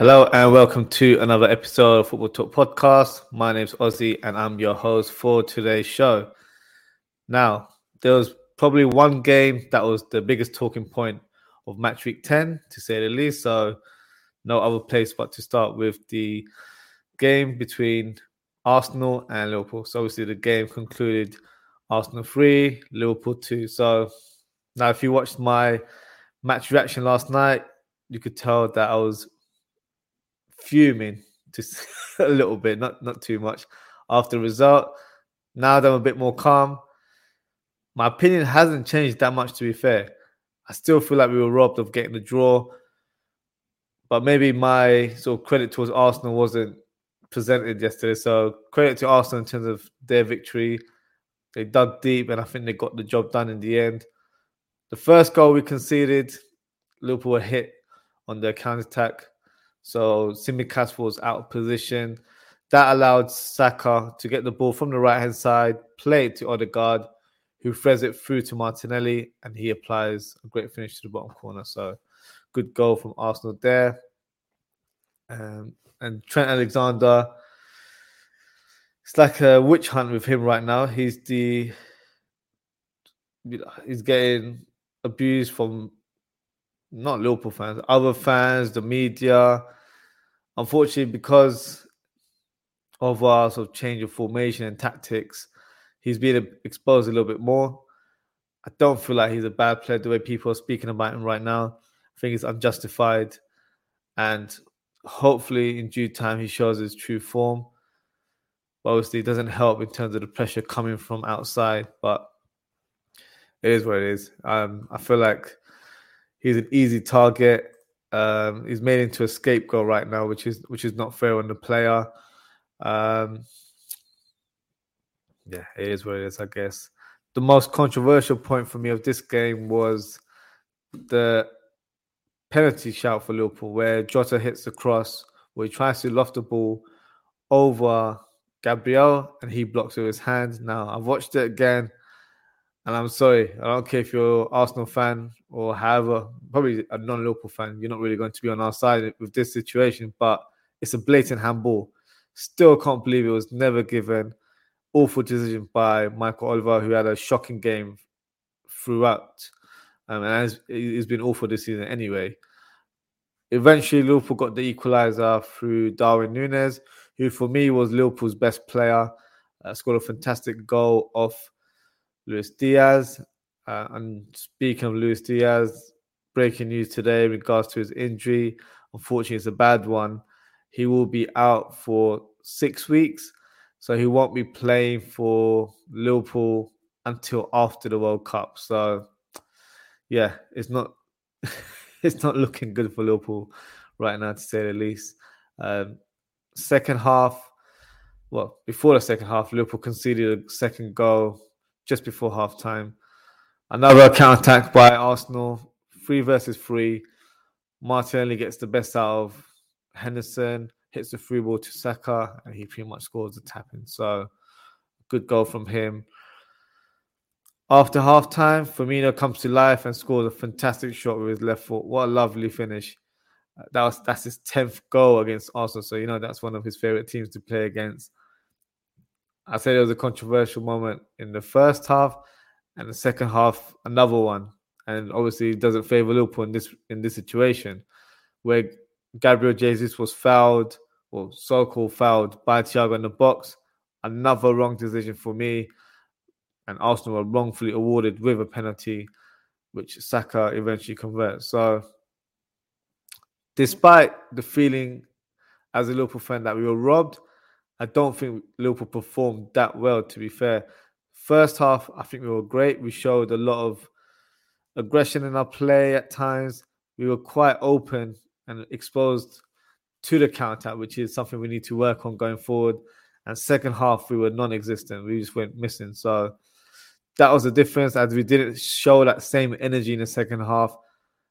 Hello and welcome to another episode of Football Talk Podcast. My name's Ozzy and I'm your host for today's show. Now, there was probably one game that was the biggest talking point of match week 10, to say the least. So, no other place but to start with the game between Arsenal and Liverpool. So, obviously, the game concluded Arsenal 3, Liverpool 2. So, now if you watched my match reaction last night, you could tell that I was fuming just a little bit, not not too much after the result. Now that I'm a bit more calm, my opinion hasn't changed that much. To be fair, I still feel like we were robbed of getting the draw, but maybe my sort of credit towards Arsenal wasn't presented yesterday. So credit to Arsenal in terms of their victory. They dug deep, and I think they got the job done in the end. The first goal we conceded, Liverpool were hit on their counter attack so Tsimikas was out of position. That allowed Saka to get the ball from the right hand side, play it to Odegaard, who threads it through to Martinelli, and he applies a great finish to the bottom corner. So good goal from Arsenal there. Um, and Trent Alexander, it's like a witch hunt with him right now. He's the he's getting abused from not Liverpool fans, other fans, the media. Unfortunately, because of our sort of change of formation and tactics, he's been exposed a little bit more. I don't feel like he's a bad player the way people are speaking about him right now. I think it's unjustified. And hopefully, in due time, he shows his true form. Obviously, it doesn't help in terms of the pressure coming from outside. But it is what it is. Um, I feel like he's an easy target. Um, he's made into a scapegoat right now, which is which is not fair on the player. Um, yeah, it is what it is, I guess. The most controversial point for me of this game was the penalty shout for Liverpool, where Jota hits the cross, where he tries to loft the ball over Gabriel, and he blocks with his hand. Now I've watched it again. And I'm sorry, I don't care if you're Arsenal fan or however, probably a non-Liverpool fan. You're not really going to be on our side with this situation, but it's a blatant handball. Still can't believe it was never given. Awful decision by Michael Oliver, who had a shocking game throughout, um, and it's been awful this season anyway. Eventually, Liverpool got the equaliser through Darwin Nunez, who for me was Liverpool's best player. Uh, scored a fantastic goal off Luis Diaz. Uh, and speaking of Luis Diaz, breaking news today in regards to his injury. Unfortunately, it's a bad one. He will be out for six weeks, so he won't be playing for Liverpool until after the World Cup. So, yeah, it's not it's not looking good for Liverpool right now, to say the least. Um, second half, well, before the second half, Liverpool conceded a second goal just before half time. Another counter attack by Arsenal, three versus three. Martinelli gets the best out of Henderson, hits the free ball to Saka, and he pretty much scores the tapping. So, good goal from him. After half time, Firmino comes to life and scores a fantastic shot with his left foot. What a lovely finish. That was that's his 10th goal against Arsenal. So, you know, that's one of his favorite teams to play against. I said it was a controversial moment in the first half, and the second half another one. And obviously, it doesn't favor Liverpool in this in this situation, where Gabriel Jesus was fouled or so-called fouled by Thiago in the box. Another wrong decision for me, and Arsenal were wrongfully awarded with a penalty, which Saka eventually converts. So, despite the feeling as a Liverpool fan that we were robbed, I don't think Liverpool performed that well, to be fair. First half, I think we were great. We showed a lot of aggression in our play at times. We were quite open and exposed to the counter, which is something we need to work on going forward. And second half, we were non-existent. We just went missing. So that was the difference, as we didn't show that same energy in the second half.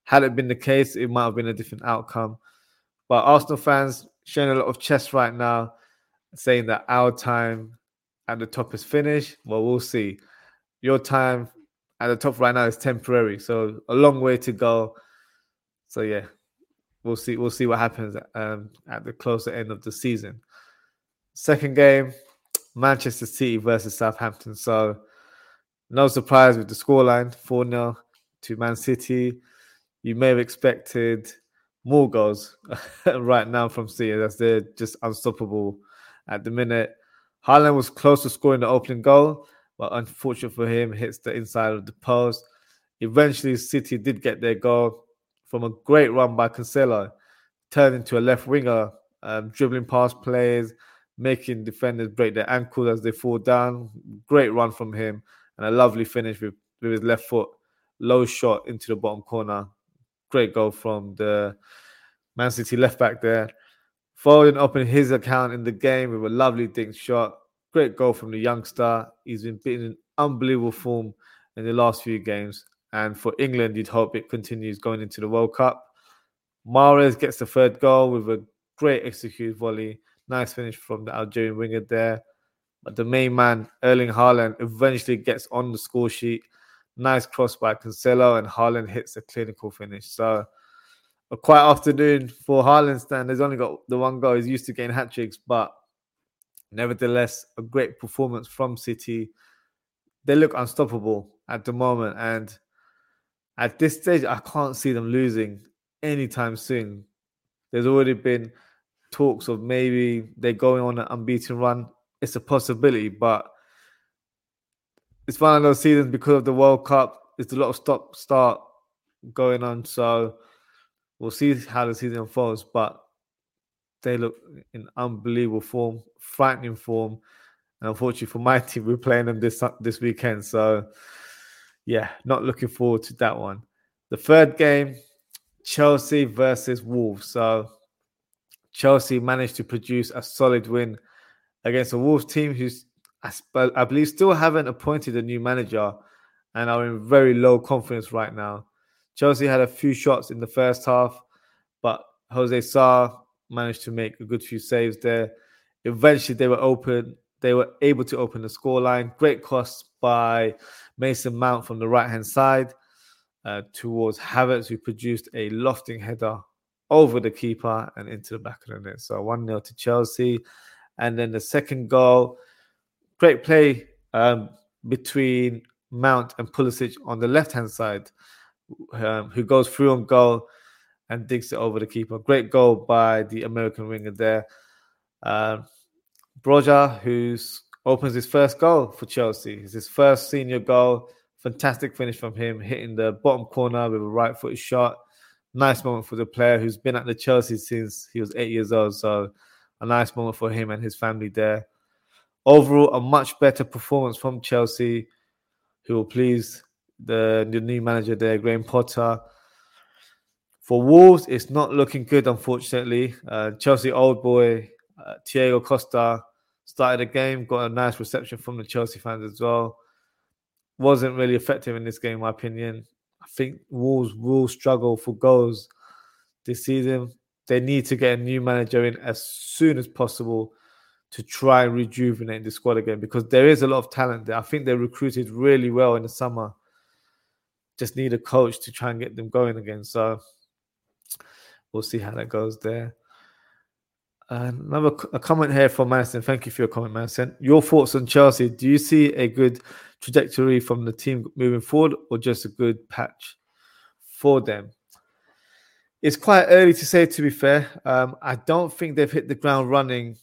Had it been the case, it might have been a different outcome. But Arsenal fans showing a lot of chest right now saying that our time at the top is finished. Well, we'll see. Your time at the top right now is temporary. So a long way to go. So yeah, we'll see. We'll see what happens um, at the closer end of the season. Second game, Manchester City versus Southampton. So no surprise with the scoreline, 4 0 to Man City. You may have expected more goals right now from City as they're just unstoppable at the minute. Haaland was close to scoring the opening goal, but unfortunate for him, hits the inside of the post. Eventually, City did get their goal from a great run by Cancelo, turned into a left winger, um, dribbling past players, making defenders break their ankles as they fall down. Great run from him, and a lovely finish with, with his left foot, low shot into the bottom corner. Great goal from the Man City left back there. Foden opened his account in the game with a lovely dink shot. Great goal from the youngster. He's been in unbelievable form in the last few games. And for England, you'd hope it continues going into the World Cup. Mahrez gets the third goal with a great executed volley. Nice finish from the Algerian winger there. But the main man, Erling Haaland, eventually gets on the score sheet. Nice cross by Cancelo, and Haaland hits a clinical finish. So a quiet afternoon for Haaland stand. He's only got the one goal. He's used to getting hat tricks, but nevertheless, a great performance from City. They look unstoppable at the moment, and at this stage, I can't see them losing anytime soon. There's already been talks of maybe they're going on an unbeaten run. It's a possibility, but it's one of those seasons because of the World Cup. It's a lot of stop start going on, so we'll see how the season unfolds, but they look in unbelievable form, frightening form. And unfortunately for my team, we're playing them this this weekend. So yeah, not looking forward to that one. The third game, Chelsea versus Wolves. So Chelsea managed to produce a solid win against a Wolves team who's I believe still haven't appointed a new manager and are in very low confidence right now. Chelsea had a few shots in the first half, but Jose Sa managed to make a good few saves there. Eventually, they were open. They were able to open the scoreline. Great cross by Mason Mount from the right hand side uh, towards Havertz, who produced a lofting header over the keeper and into the back of the net. So 1 0 to Chelsea. And then the second goal, great play um, between Mount and Pulisic on the left hand side um, who goes through on goal and digs it over the keeper. Great goal by the American winger there. Um, Broja, who's opens his first goal for Chelsea. It's his first senior goal. Fantastic finish from him, hitting the bottom corner with a right foot shot. Nice moment for the player who's been at the Chelsea since he was eight years old. So a nice moment for him and his family there. Overall, a much better performance from Chelsea, who will please the, the new manager there, Graham Potter. For Wolves, it's not looking good, unfortunately. Uh, Chelsea old boy uh, Thiago Costa started the game, got a nice reception from the Chelsea fans as well. Wasn't really effective in this game, in my opinion. I think Wolves will struggle for goals this season. They need to get a new manager in as soon as possible to try and rejuvenate the squad again because there is a lot of talent there. I think they recruited really well in the summer just need a coach to try and get them going again. So we'll see how that goes there. another a comment here from Madison. Thank you for your comment, Madison. Your thoughts on Chelsea? Do you see a good trajectory from the team moving forward, or just a good patch for them? It's quite early to say. To be fair, um, I don't think they've hit the ground running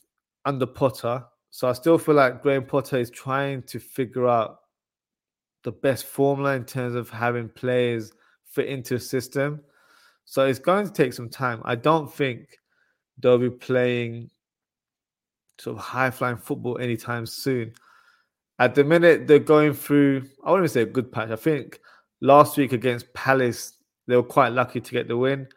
under Potter. So I still feel like Graham Potter is trying to figure out the best formula in terms of having players fit into a system. So it's going to take some time. I don't think they'll be playing sort of high flying football anytime soon. At the minute, they're going through, I wouldn't say a good patch. I think last week against Palace, they were quite lucky to get the win.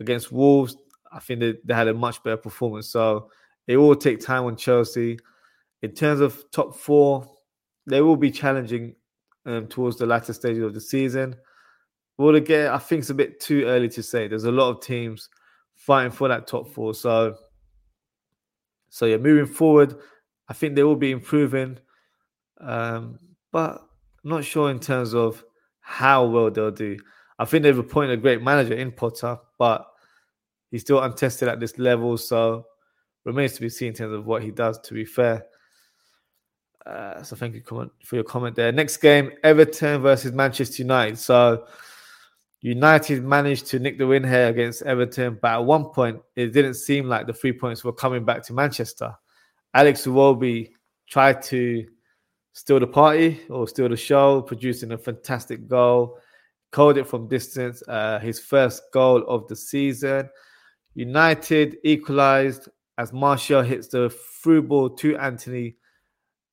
Against Wolves, I think they, they had a much better performance. So it will take time on Chelsea. In terms of top four, they will be challenging um, towards the latter stages of the season. Well, again, I think it's a bit too early to say. There's a lot of teams fighting for that top four. So, so yeah, moving forward, I think they will be improving, um, but not sure in terms of how well they'll do. I think they've appointed a great manager in Potter, but he's still untested at this level, so remains to be seen in terms of what he does. To be fair, uh, so thank you for your comment there. Next game, Everton versus Manchester United. So United managed to nick the win here against Everton, but at one point it didn't seem like the three points were coming back to Manchester. Alex Iwobi tried to steal the party or steal the show, producing a fantastic goal. Called it from distance, uh, his first goal of the season. United equalised as Martial hits the through ball to Antony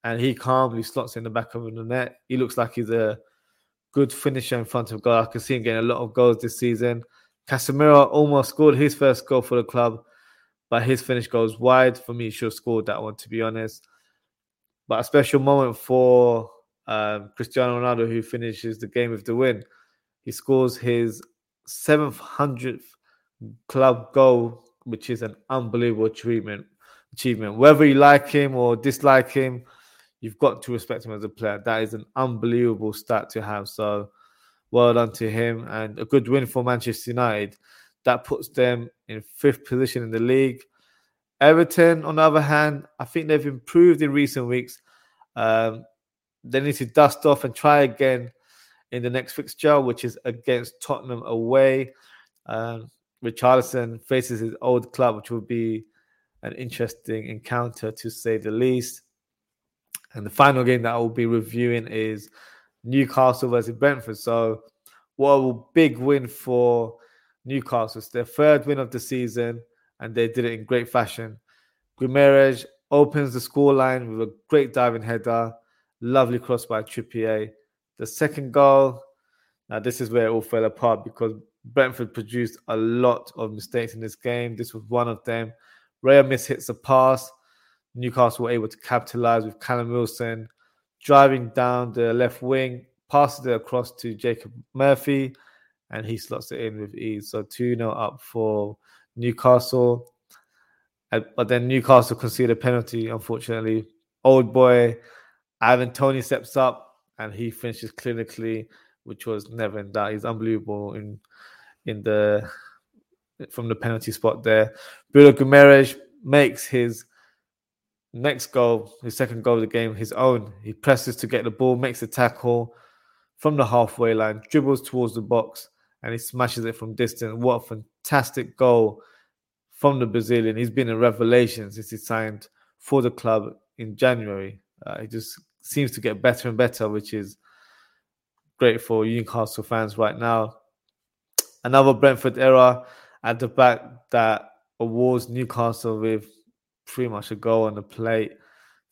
and he calmly slots in the back of the net. He looks like he's a good finisher in front of goal. I can see him getting a lot of goals this season. Casemiro almost scored his first goal for the club, but his finish goes wide. For me, he should have scored that one, to be honest. But a special moment for um, Cristiano Ronaldo, who finishes the game with the win. He scores his 700th club goal, which is an unbelievable achievement. Achievement. Whether you like him or dislike him, you've got to respect him as a player. That is an unbelievable stat to have. So, well done to him, and a good win for Manchester United. That puts them in fifth position in the league. Everton, on the other hand, I think they've improved in recent weeks. Um, they need to dust off and try again in the next fixture, which is against Tottenham away. Um, Richarlison faces his old club, which will be an interesting encounter to say the least. And the final game that I will be reviewing is Newcastle versus Brentford. So, what a big win for Newcastle. It's their third win of the season, and they did it in great fashion. Guimaraes opens the scoreline with a great diving header, lovely cross by Trippier. The second goal, now this is where it all fell apart because Brentford produced a lot of mistakes in this game. This was one of them. Raya miss hits a pass. Newcastle were able to capitalize with Callum Wilson driving down the left wing, passes it across to Jacob Murphy, and he slots it in with ease. So 2 0 up for Newcastle. But then Newcastle conceded a penalty, unfortunately. Old boy Ivan Toney steps up and he finishes clinically, which was never in doubt. He's unbelievable in in the from the penalty spot there. Bruno Guimaraes makes his next goal, his second goal of the game, his own. He presses to get the ball, makes a tackle from the halfway line, dribbles towards the box, and he smashes it from distance. What a fantastic goal from the Brazilian. He's been a revelation since he signed for the club in January. Uh, he just seems to get better and better, which is great for Newcastle fans right now. Another Brentford era at the back that awards Newcastle with pretty much a goal on the plate,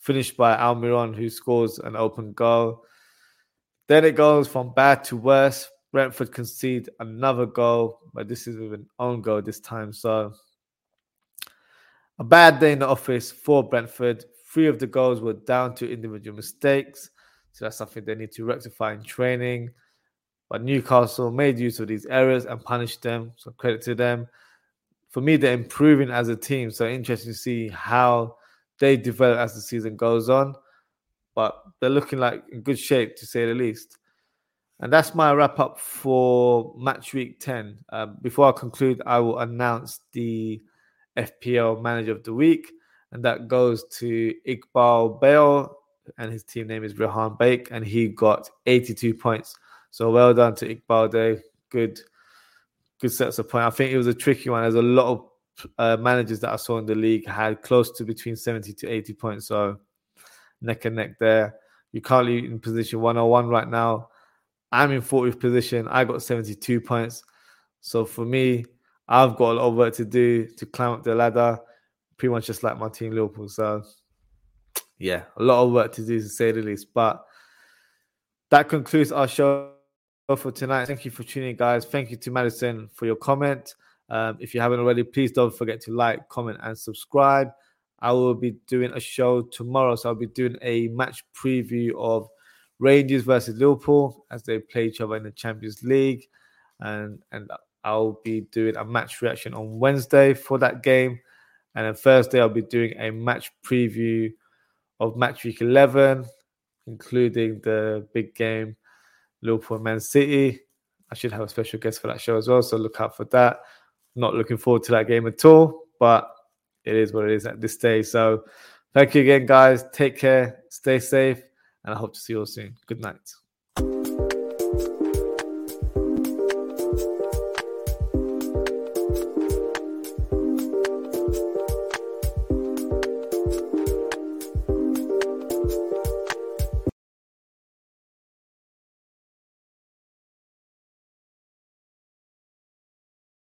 finished by Almiron, who scores an open goal. Then it goes from bad to worse. Brentford concede another goal, but this is with an own goal this time. So a bad day in the office for Brentford. Three of the goals were down to individual mistakes. So that's something they need to rectify in training. But Newcastle made use of these errors and punished them. So credit to them. For me, they're improving as a team. So interesting to see how they develop as the season goes on. But they're looking like in good shape to say the least. And that's my wrap up for match week 10. Um, before I conclude, I will announce the FPL manager of the week, and that goes to Iqbal Bale, and his team name is Rehan Bake, and he got 82 points. So well done to Iqbal Day. Good, good sets of points. I think it was a tricky one. There's a lot of uh, managers that I saw in the league had close to between 70 to 80 points. So neck and neck there. You currently in position 101 right now. I'm in 40th position. I got 72 points. So for me, I've got a lot of work to do to climb up the ladder, pretty much just like my team Liverpool. So yeah, a lot of work to do to say the least. But that concludes our show for tonight. Thank you for tuning in, guys. Thank you to Madison for your comment. Um, if you haven't already, please don't forget to like, comment, and subscribe. I will be doing a show tomorrow, so I'll be doing a match preview of Rangers versus Liverpool as they play each other in the Champions League, and and I'll be doing a match reaction on Wednesday for that game, and then Thursday I'll be doing a match preview of match week 11, including the big game Liverpool Man City. I should have a special guest for that show as well, so look out for that. Not looking forward to that game at all, but it is what it is at this stage. So thank you again, guys. Take care, stay safe, and I hope to see you all soon. Good night.